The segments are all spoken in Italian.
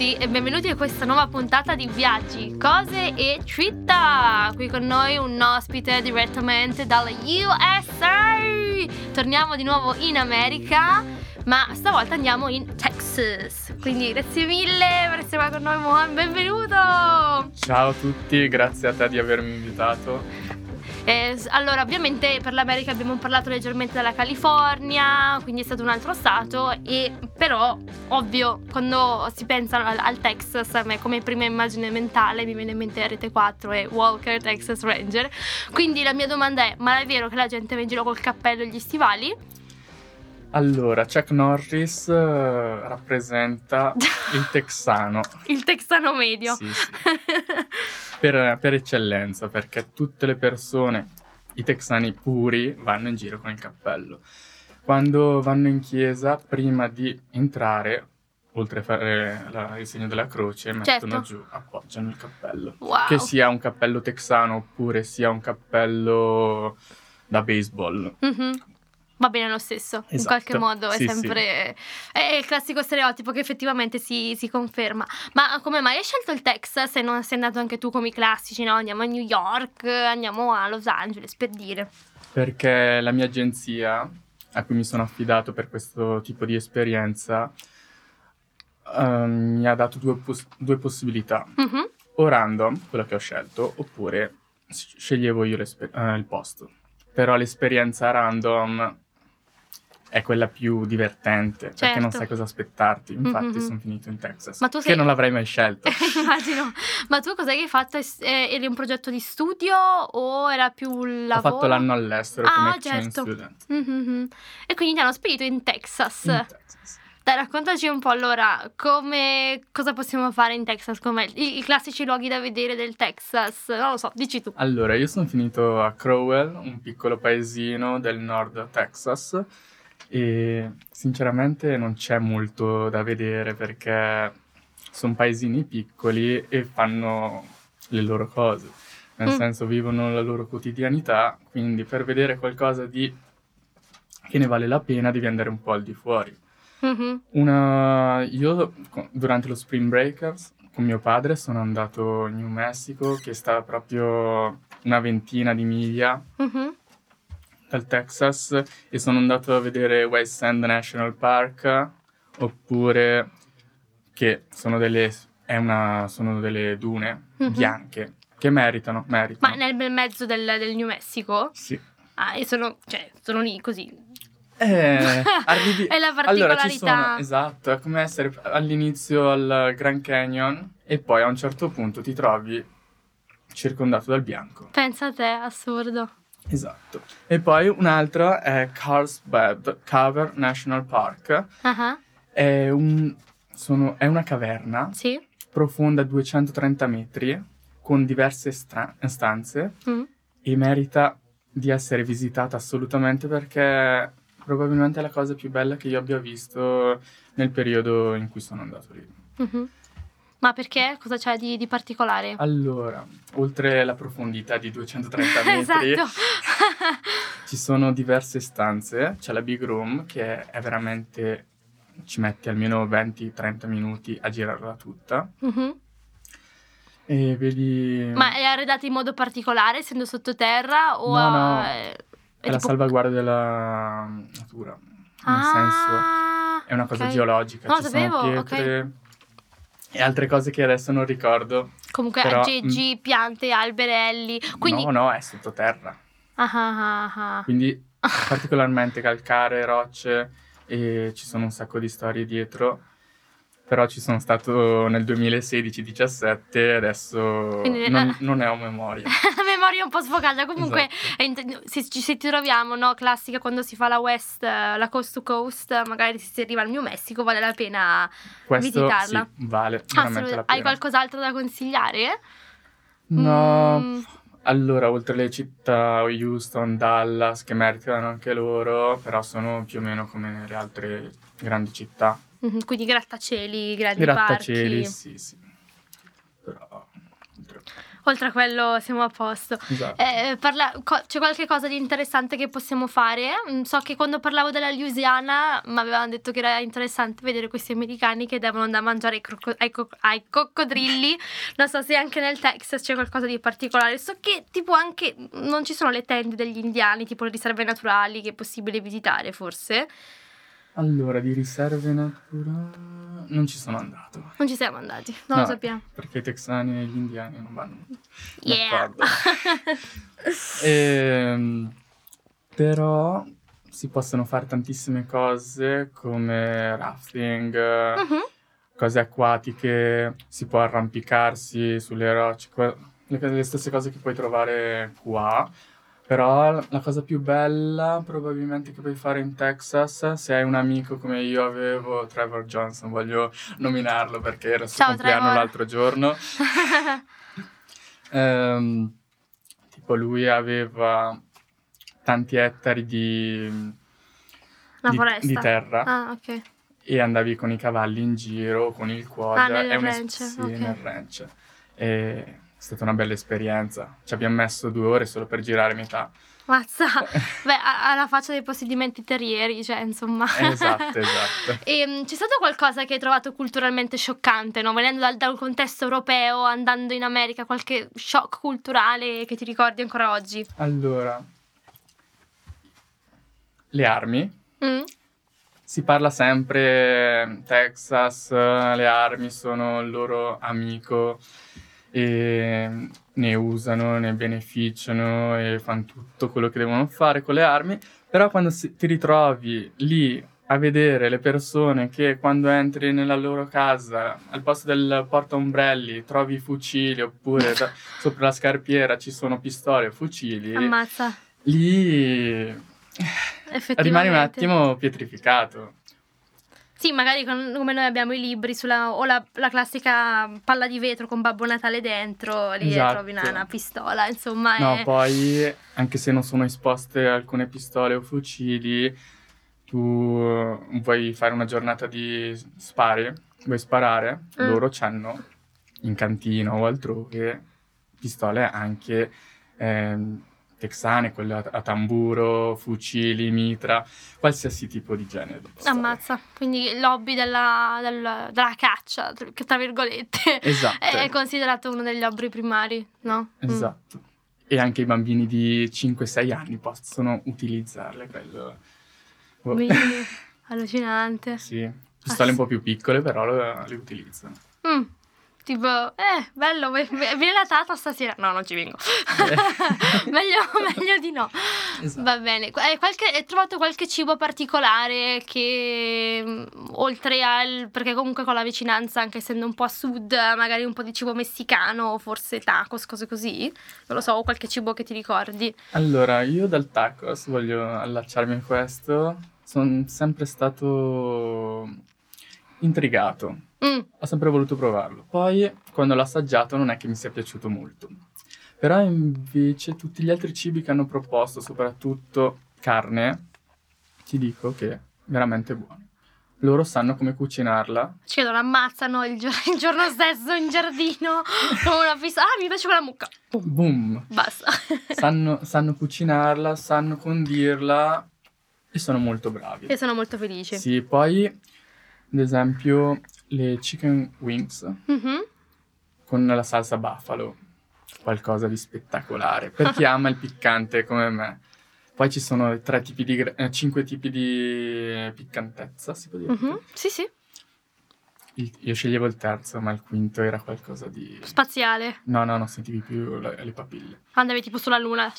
tutti e benvenuti a questa nuova puntata di Viaggi, Cose e Città. Qui con noi un ospite direttamente dalla USA. Torniamo di nuovo in America, ma stavolta andiamo in Texas. Quindi grazie mille per essere qua con noi, Mohan. Benvenuto! Ciao a tutti, grazie a te di avermi invitato. Eh, allora, ovviamente per l'America abbiamo parlato leggermente della California, quindi è stato un altro stato, e però, ovvio, quando si pensa al, al Texas, a me come prima immagine mentale mi viene in mente Rete 4 e Walker Texas Ranger. Quindi la mia domanda è, ma è vero che la gente va in giro col cappello e gli stivali? Allora, Chuck Norris uh, rappresenta il texano. il texano medio. Sì, sì. per, per, eccellenza, perché tutte le persone, i texani puri, vanno in giro con il cappello. Quando vanno in chiesa, prima di entrare, oltre a fare la, il segno della croce, mettono certo. giù, appoggiano il cappello. Wow. Che sia un cappello texano oppure sia un cappello da baseball. Mm-hmm va bene lo stesso, esatto. in qualche modo è sì, sempre sì. è il classico stereotipo che effettivamente si, si, conferma. Ma come mai hai scelto il Texas e non sei andato anche tu come i classici, no? Andiamo a New York, andiamo a Los Angeles, per dire. Perché la mia agenzia a cui mi sono affidato per questo tipo di esperienza um, mi ha dato due, pos- due possibilità. Mm-hmm. O random, quella che ho scelto, oppure sceglievo io uh, il posto. Però l'esperienza random è quella più divertente certo. perché non sai cosa aspettarti. Infatti, mm-hmm. sono finito in Texas, Ma tu che sei... non l'avrei mai scelto. Immagino. Ma tu cos'è che hai fatto? Eri un progetto di studio o era più lavoro? Ho fatto l'anno all'estero ah, come certo. student. Mm-hmm. E quindi ti hanno spedito in Texas. In Texas. Dai, raccontaci un po' allora come, cosa possiamo fare in Texas, come i, i, classici luoghi da vedere del Texas, non lo so, dici tu. Allora, io sono finito a Crowell, un piccolo paesino del nord Texas, e sinceramente non c'è molto da vedere perché sono paesini piccoli e fanno le loro cose, nel mm. senso vivono la loro quotidianità, quindi per vedere qualcosa di che ne vale la pena devi andare un po' al di fuori. Mm-hmm. Una, io durante lo Spring Breakers con mio padre sono andato in New Mexico che sta proprio una ventina di miglia mm-hmm. Dal Texas e sono andato a vedere West Sand National Park oppure che sono delle, una, sono delle dune mm-hmm. bianche che meritano, meritano. Ma nel bel mezzo del, del New Mexico? Sì. Ah, e sono, cioè, sono lì così eh, arrivi... è la particolarità. Allora, ci sono, esatto, è come essere all'inizio al Grand Canyon e poi a un certo punto ti trovi circondato dal bianco. Pensa a te, assurdo. Esatto. E poi un'altra è Carlsbad Cover National Park. Uh-huh. È, un, sono, è una caverna sì. profonda 230 metri con diverse stra- stanze mm. e merita di essere visitata assolutamente perché probabilmente è la cosa più bella che io abbia visto nel periodo in cui sono andato lì. Mm-hmm. Ma perché? Cosa c'è di, di, particolare? Allora, oltre la profondità di 230 metri, esatto. ci sono diverse stanze. C'è la Big Room che è veramente ci metti almeno 20-30 minuti a girarla tutta. Mm-hmm. E vedi. Ma è arredata in modo particolare, essendo sottoterra? O no, no. È, è, la salvaguardia della natura. Nel ah, senso, è una cosa okay. geologica. No, ci sapevo, sono pietre okay. E altre cose che adesso non ricordo. Comunque però, aggeggi, piante, alberelli. Quindi... No, no, è sottoterra. Ah, ah, ah, Quindi particolarmente calcare, rocce e ci sono un sacco di storie dietro. Però ci sono stato nel 2016-17 e adesso Quindi, non, eh, non ne ho memoria. memoria un po' sfocata. Comunque, esatto. se, ci, se ci troviamo, no, classica quando si fa la West, la Coast to Coast, magari se si arriva al New Mexico, vale la pena Questo, visitarla. Sì, vale la pena. Hai qualcos'altro da consigliare? No. Mm. Allora, oltre alle città Houston, Dallas, che meritano anche loro, però sono più o meno come le altre grandi città. Mm-hmm, quindi grattacieli, grandi grattacieli, parchi. sì, sì. Oltre a quello siamo a posto. Esatto. Eh, parla- co- c'è qualche cosa di interessante che possiamo fare? Mm, So che quando parlavo della Louisiana mi avevano detto che era interessante vedere questi americani che devono andare a mangiare ai, crocco- ai co- ai coccodrilli. Non so se anche nel Texas c'è qualcosa di particolare. So che tipo anche non ci sono le tende degli indiani, tipo le riserve naturali che è possibile visitare forse. Allora, di riserve naturali non ci sono andato. Non ci siamo andati, non No, lo sappiamo. Perché i texani e gli indiani non vanno Yeah. d'accordo. Ehm, però si possono fare tantissime cose come rafting, Mhm. cose acquatiche, si può arrampicarsi sulle rocce, que- le, le stesse cose che puoi trovare qua. Però la cosa più bella probabilmente che puoi fare in Texas, se hai un amico come io avevo, Trevor Johnson, voglio nominarlo perché era il suo Ciao, compleanno Trevor. l'altro giorno. Ehm, tipo lui aveva tanti ettari di, di- foresta. di terra Ah, ok. e andavi con i cavalli in giro, con il quad. Ah, nel è un ranch, sì, ok. nel ranch. E è stata una bella esperienza. Ci abbiamo messo due ore solo per girare metà. Mazza. Beh, ha ha la faccia dei possedimenti terrieri, cioè, insomma. Esatto, esatto. E, mm, c'è stato qualcosa che hai trovato culturalmente scioccante, no? Venendo dal, da un contesto europeo, andando in America, qualche shock culturale che ti ricordi ancora oggi? Allora, le armi. Mm? Si parla sempre Texas, le armi sono il loro amico e ne usano, ne beneficiano e fanno tutto quello che devono fare con le armi, però quando si- ti ritrovi lì a vedere le persone che quando entri nella loro casa al posto del portaombrelli trovi i fucili oppure da- sopra la scarpiera ci sono pistole e fucili, Ammazza. lì rimani un attimo pietrificato. Sì, magari con- come noi abbiamo i libri sulla, o la, la classica palla di vetro con Babbo Natale dentro, lì Esatto. trovi una, una pistola, insomma. No, è- poi anche se non sono esposte alcune pistole o fucili, tu vuoi fare una giornata di spari, vuoi sparare, Mm. loro hanno in cantina o altrove pistole anche ehm, texane, quelle a, a tamburo, fucili, mitra, qualsiasi tipo di genere. Ammazza, quindi l'hobby della, del- della caccia, tra virgolette, Esatto. è considerato uno degli hobby primari, no? Mm. Esatto. E anche i bambini di 5-6 anni possono utilizzarle, quello... Boh. Quindi, allucinante. Sì, pistole un po' più piccole, però le, le utilizzano. Mm, Tipo, eh, bello, vi- vi- vieni la tata stasera? No, non ci vengo. meglio, meglio di no. Esatto. Va bene. Hai, qualche- hai trovato qualche cibo particolare che mm, oltre al... perché comunque con la vicinanza, anche essendo un po' a sud, magari un po' di cibo messicano, forse tacos, cose così? Non lo so, o qualche cibo che ti ricordi. Allora, io dal tacos voglio allacciarmi a questo. Sono sempre stato intrigato. Mm, Ho sempre voluto provarlo. Poi, quando l'ho assaggiato, non è che mi sia piaciuto molto. Però invece tutti gli altri cibi che hanno proposto, soprattutto carne, ti dico che è veramente buono. Loro sanno come cucinarla. ci chiedono, ammazzano il, gio- il giorno stesso in giardino con una pistola. Ah, mi piace quella mucca. Boom, Boom! basta. Sanno, sanno cucinarla, sanno condirla e sono molto bravi. e sono molto felice. Sì, poi, ad esempio, le chicken wings Mhm. con la salsa buffalo, qualcosa di spettacolare, per chi ama il piccante come me. Poi ci sono tre tipi di, eh, cinque tipi di piccantezza, si può dire. Mhm. Sì, sì, Il- io sceglievo il terzo, ma il quinto era qualcosa di... spaziale. No, no, non sentivi più la- le papille. Andavi tipo sulla luna.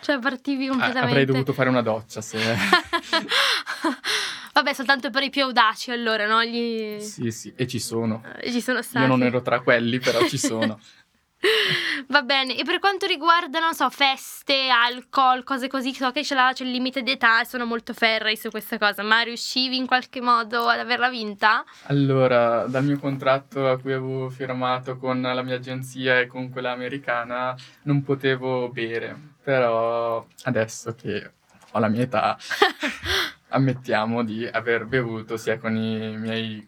Cioè, partivi Ah, completamente. avrei dovuto fare una doccia se... Vabbè, soltanto per i più audaci allora, no? Gli... sì, sì, e ci sono. eh, Ci sono stati. Io non ero tra quelli, però ci sono. Va bene, e per quanto riguarda, non so, feste, alcol, cose così, so che c'è, la- c'è il limite d'età e sono molto ferrei su questa cosa, ma riuscivi in qualche modo ad averla vinta? Allora, dal mio contratto a cui avevo firmato con la mia agenzia e con quella americana non potevo bere, però adesso che ho la mia età ammettiamo di aver bevuto sia con i miei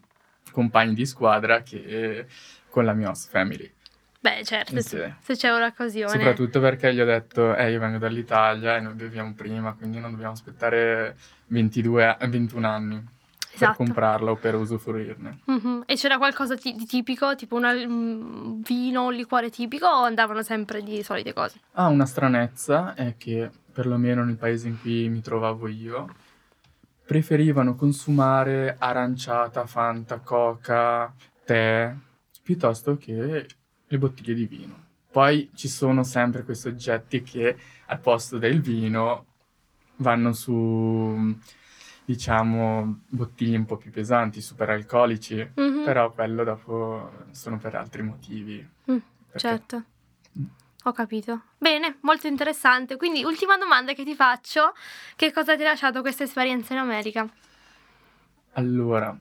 compagni di squadra che con la mia host family. Beh, certo, se- se c'è un'occasione. Soprattutto perché gli ho detto, eh, io vengo dall'Italia e noi beviamo prima, quindi non dobbiamo aspettare 22, a- 21 anni per Esatto. comprarla o per usufruirne. Mhm. E c'era qualcosa ti- di tipico, tipo una- un vino, un liquore tipico o andavano sempre di solite cose? Ah, una stranezza è che, perlomeno nel paese in cui mi trovavo io, preferivano consumare aranciata, fanta, coca, tè, piuttosto che le bottiglie di vino. Poi ci sono sempre quei soggetti che al posto del vino vanno su, diciamo, bottiglie un po' più pesanti, super alcolici, Mhm. però quello dopo sono per altri motivi. Mm, Certo. Ho capito. Bene, molto interessante. Quindi, ultima domanda che ti faccio: che cosa ti ha lasciato questa esperienza in America? Allora,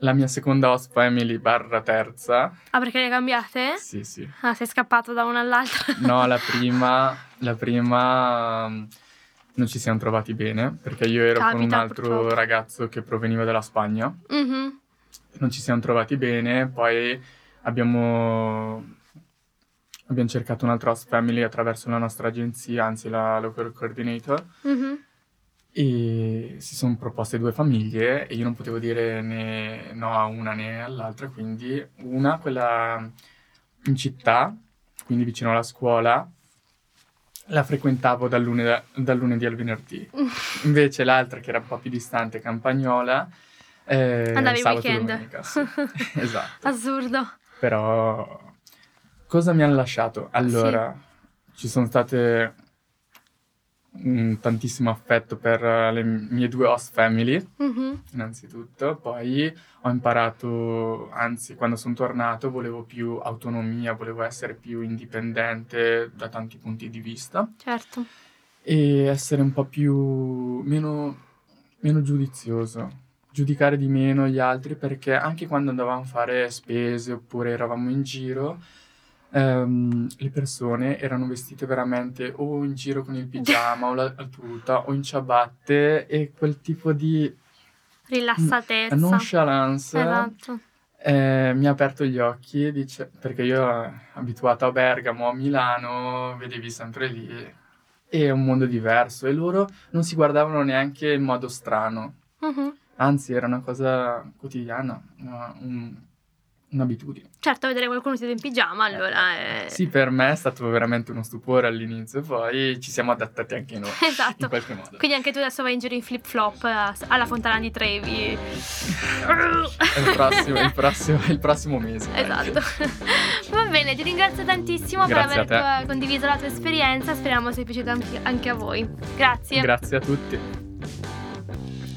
la mia seconda host family barra terza, Ah, perché le cambiate? sì sì, Ah, sei scappato da una all'altra. no, la prima, la prima mm, non ci siamo trovati bene, perché io ero con un Capita, altro purtroppo. ragazzo che proveniva dalla Spagna, Mhm. non ci siamo trovati bene, poi abbiamo, abbiamo cercato un'altra host family attraverso la nostra agenzia, anzi la local coordinator, Mhm. e si sono proposte due famiglie e io non potevo dire né no a una né all'altra, quindi una, quella in città, quindi vicino alla scuola, la frequentavo dal lunedì, dal lunedì al venerdì. Invece l'altra, che era un po' più distante, Campagnola, eh, Andavi sabato weekend. domenica, sì. esatto. Assurdo. Però cosa mi hanno lasciato? Allora, ci sono state mm, tantissimo affetto per eh, le mie due host family, Mhm. innanzitutto, poi ho imparato, anzi, quando sono tornato volevo più autonomia, volevo essere più indipendente da tanti punti di vista Certo. e essere un po' più meno, meno giudizioso, giudicare di meno gli altri perché anche quando andavamo a fare spese oppure eravamo in giro, ehm, le persone erano vestite veramente o in giro con il pigiama o la, la tuta o in ciabatte e quel tipo di Rilassatezza. nonchalance Esatto. eh, mi ha aperto gli occhi dice- perché io abituato a Bergamo, a Milano, vedevi sempre lì e è un mondo diverso e loro non si guardavano neanche in modo strano, Mhm. anzi era una cosa quotidiana, un- un'abitudine. Certo, vedere qualcuno vestito in pigiama, allora è... Sì, per me è stato veramente uno stupore all'inizio, poi ci siamo adattati anche noi in Esatto. qualche modo. Quindi anche tu adesso vai in giro in flip flop alla Fontana di Trevi. Il prossimo, il prossimo, il prossimo mese. Esatto. Va bene, ti ringrazio tantissimo Grazie per aver co- condiviso la tua esperienza. Speriamo sia piaciuta anche a voi. Grazie. Grazie a tutti.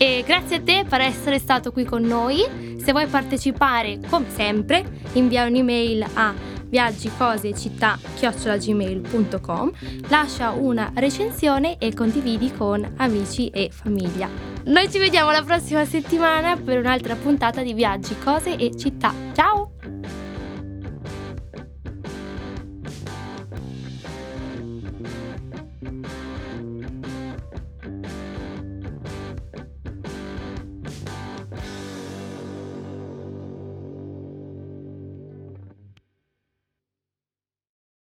E grazie a te per essere stato qui con noi. Se vuoi partecipare, come sempre, invia un'email a viaggicosecittà.gmail.com lascia una recensione e condividi con amici e famiglia. Noi ci vediamo la prossima settimana per un'altra puntata di Viaggi, Cose e Città. Ciao!